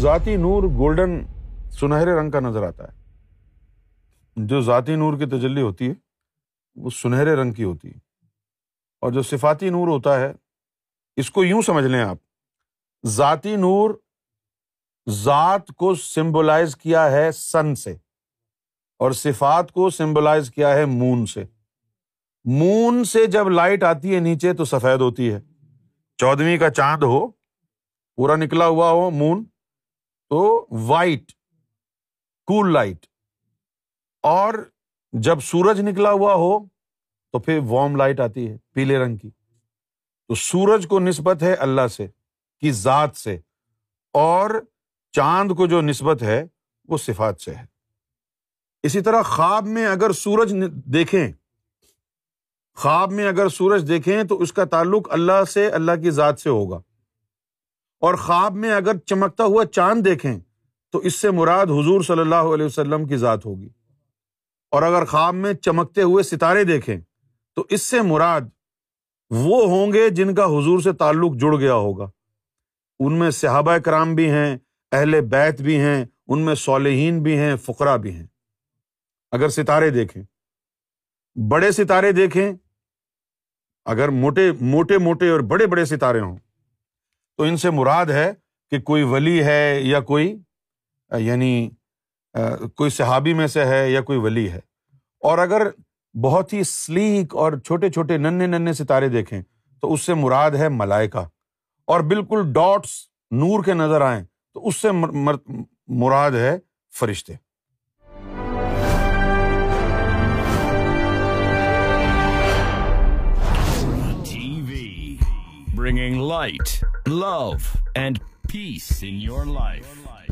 ذاتی نور گولڈن سنہرے رنگ کا نظر آتا ہے جو ذاتی نور کی تجلی ہوتی ہے وہ سنہرے رنگ کی ہوتی ہے اور جو صفاتی نور ہوتا ہے اس کو یوں سمجھ لیں آپ ذاتی نور ذات کو سمبلائز کیا ہے سن سے اور صفات کو سمبلائز کیا ہے مون سے مون سے جب لائٹ آتی ہے نیچے تو سفید ہوتی ہے چودہویں کا چاند ہو پورا نکلا ہوا ہو مون تو وائٹ کول لائٹ اور جب سورج نکلا ہوا ہو تو پھر وارم لائٹ آتی ہے پیلے رنگ کی تو سورج کو نسبت ہے اللہ سے کی ذات سے اور چاند کو جو نسبت ہے وہ صفات سے ہے اسی طرح خواب میں اگر سورج دیکھیں خواب میں اگر سورج دیکھیں تو اس کا تعلق اللہ سے اللہ کی ذات سے ہوگا اور خواب میں اگر چمکتا ہوا چاند دیکھیں تو اس سے مراد حضور صلی اللہ علیہ وسلم کی ذات ہوگی اور اگر خواب میں چمکتے ہوئے ستارے دیکھیں تو اس سے مراد وہ ہوں گے جن کا حضور سے تعلق جڑ گیا ہوگا ان میں صحابہ کرام بھی ہیں اہل بیت بھی ہیں ان میں صالحین بھی ہیں فقرا بھی ہیں اگر ستارے دیکھیں بڑے ستارے دیکھیں اگر موٹے موٹے موٹے اور بڑے بڑے ستارے ہوں تو ان سے مراد ہے کہ کوئی ولی ہے یا کوئی یعنی کوئی صحابی میں سے ہے یا کوئی ولی ہے اور اگر بہت ہی سلیک اور چھوٹے چھوٹے ننے ننے ستارے دیکھیں تو اس سے مراد ہے ملائکہ اور بالکل ڈاٹس نور کے نظر آئیں تو اس سے مراد ہے فرشتے bringing light, love, and peace in your life.